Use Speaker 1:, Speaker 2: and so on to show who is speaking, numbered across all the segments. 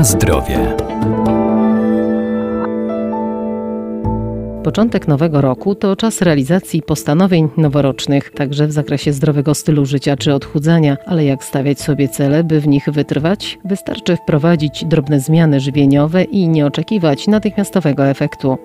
Speaker 1: Na zdrowie.
Speaker 2: Początek nowego roku to czas realizacji postanowień noworocznych, także w zakresie zdrowego stylu życia czy odchudzania, ale jak stawiać sobie cele, by w nich wytrwać? Wystarczy wprowadzić drobne zmiany żywieniowe i nie oczekiwać natychmiastowego efektu.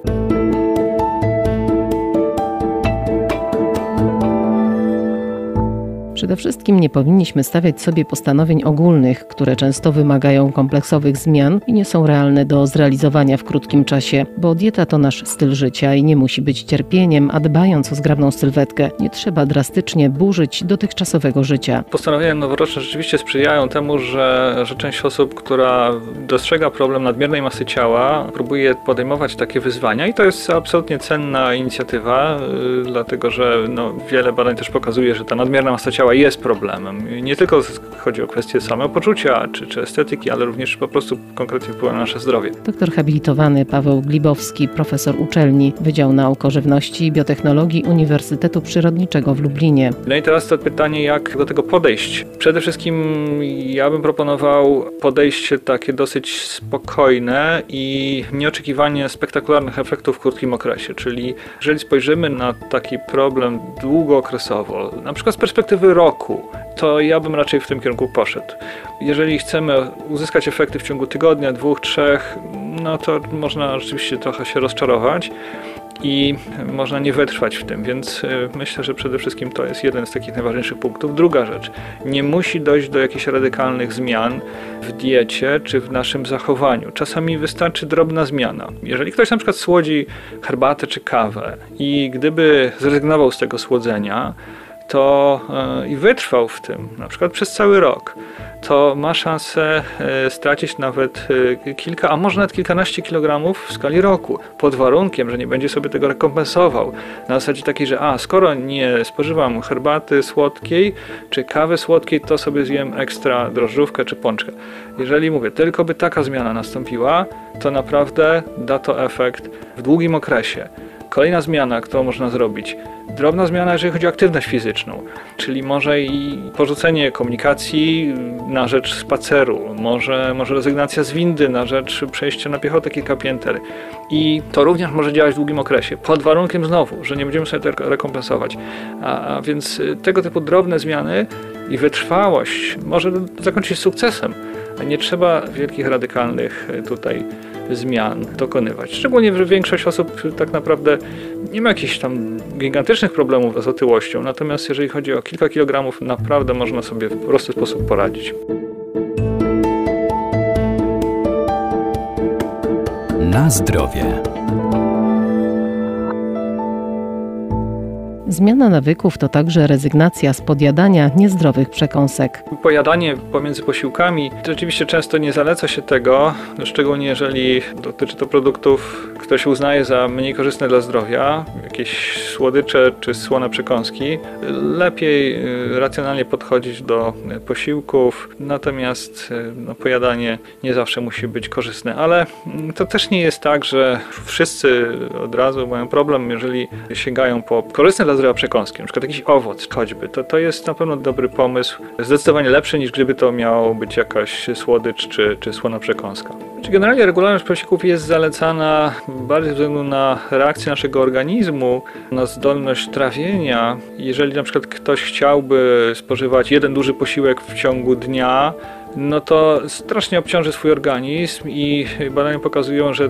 Speaker 2: Przede wszystkim nie powinniśmy stawiać sobie postanowień ogólnych, które często wymagają kompleksowych zmian i nie są realne do zrealizowania w krótkim czasie, bo dieta to nasz styl życia i nie musi być cierpieniem, a dbając o zgrabną sylwetkę, nie trzeba drastycznie burzyć dotychczasowego życia.
Speaker 3: Postanowienia noworoczne rzeczywiście sprzyjają temu, że, że część osób, która dostrzega problem nadmiernej masy ciała, próbuje podejmować takie wyzwania i to jest absolutnie cenna inicjatywa, yy, dlatego że no, wiele badań też pokazuje, że ta nadmierna masa ciała jest problemem. Nie tylko chodzi o kwestie samopoczucia czy, czy estetyki, ale również po prostu konkretnie wpływa na nasze zdrowie.
Speaker 2: Doktor habilitowany Paweł Glibowski, profesor uczelni Wydział Nauk o Żywności i Biotechnologii Uniwersytetu Przyrodniczego w Lublinie.
Speaker 3: No i teraz to pytanie, jak do tego podejść? Przede wszystkim ja bym proponował podejście takie dosyć spokojne i nieoczekiwanie spektakularnych efektów w krótkim okresie. Czyli jeżeli spojrzymy na taki problem długookresowo, na przykład z perspektywy roku, to ja bym raczej w tym kierunku poszedł. Jeżeli chcemy uzyskać efekty w ciągu tygodnia, dwóch, trzech, no to można rzeczywiście trochę się rozczarować i można nie wytrwać w tym, więc y, myślę, że przede wszystkim to jest jeden z takich najważniejszych punktów. Druga rzecz, nie musi dojść do jakichś radykalnych zmian w diecie czy w naszym zachowaniu. Czasami wystarczy drobna zmiana. Jeżeli ktoś na przykład słodzi herbatę czy kawę i gdyby zrezygnował z tego słodzenia, to e, i wytrwał w tym, na przykład przez cały rok, to ma szansę e, stracić nawet e, kilka, a może nawet kilkanaście kilogramów w skali roku, pod warunkiem, że nie będzie sobie tego rekompensował. Na zasadzie takiej, że a, skoro nie spożywam herbaty słodkiej czy kawy słodkiej, to sobie zjem ekstra drożdżówkę czy pączkę. Jeżeli mówię, tylko by taka zmiana nastąpiła, to naprawdę da to efekt w długim okresie. Kolejna zmiana, którą można zrobić, drobna zmiana, jeżeli chodzi o aktywność fizyczną, czyli może i porzucenie komunikacji na rzecz spaceru, może, może rezygnacja z windy na rzecz przejścia na piechotę kilka pięter. I to również może działać w długim okresie, pod warunkiem znowu, że nie będziemy sobie tego rekompensować. A, a więc y, tego typu drobne zmiany i wytrwałość może zakończyć sukcesem. Nie trzeba wielkich, radykalnych y, tutaj zmian dokonywać. Szczególnie, że większość osób tak naprawdę nie ma jakichś tam gigantycznych problemów z otyłością, natomiast jeżeli chodzi o kilka kilogramów, naprawdę można sobie w prosty sposób poradzić.
Speaker 1: Na zdrowie.
Speaker 2: Zmiana nawyków to także rezygnacja z podjadania niezdrowych przekąsek.
Speaker 3: Pojadanie pomiędzy posiłkami rzeczywiście często nie zaleca się tego, szczególnie jeżeli dotyczy to produktów, ktoś uznaje za mniej korzystne dla zdrowia, jakieś słodycze czy słone przekąski. Lepiej y, racjonalnie podchodzić do posiłków, natomiast y, no, pojadanie nie zawsze musi być korzystne, ale mm, to też nie jest tak, że wszyscy od razu mają problem, jeżeli sięgają po korzystne dla zdrowia przekąski, na przykład jakiś owoc choćby, to, to jest na pewno dobry pomysł, zdecydowanie lepszy niż gdyby to miało być jakaś słodycz czy, czy słona przekąska. Czy generalnie regularność posiłków jest zalecana bardziej ze względu na reakcję naszego organizmu, na zdolność trawienia. Jeżeli na przykład ktoś chciałby spożywać jeden duży posiłek w ciągu dnia, no to strasznie obciąży swój organizm i badania pokazują, że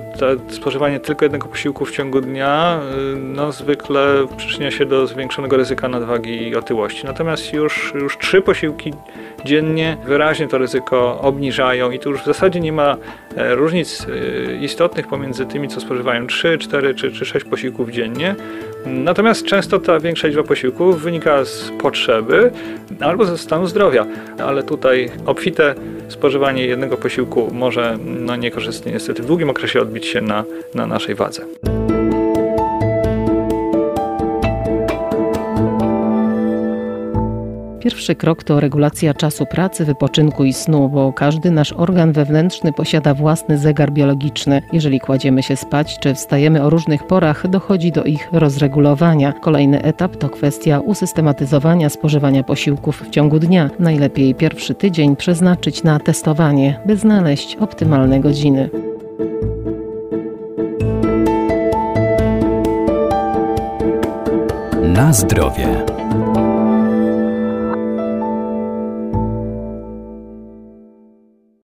Speaker 3: spożywanie tylko jednego posiłku w ciągu dnia y, no, zwykle przyczynia się do zwiększonego ryzyka nadwagi i otyłości. Natomiast już, już trzy posiłki dziennie wyraźnie to ryzyko obniżają i tu już w zasadzie nie ma e, różnic e, istotnych pomiędzy tymi, co spożywają 3, 4 czy, czy 6 posiłków dziennie. Natomiast często ta większa liczba posiłków wynika z potrzeby albo ze stanu zdrowia, ale tutaj obfite spożywanie jednego posiłku może no, niekorzystnie niestety w długim okresie odbić się na, na naszej wadze.
Speaker 2: Pierwszy krok to regulacja czasu pracy, wypoczynku i snu, bo każdy nasz organ wewnętrzny posiada własny zegar biologiczny. Jeżeli kładziemy się spać czy wstajemy o różnych porach, dochodzi do ich rozregulowania. Kolejny etap to kwestia usystematyzowania spożywania posiłków w ciągu dnia. Najlepiej pierwszy tydzień przeznaczyć na testowanie, by znaleźć optymalne godziny.
Speaker 1: Na zdrowie.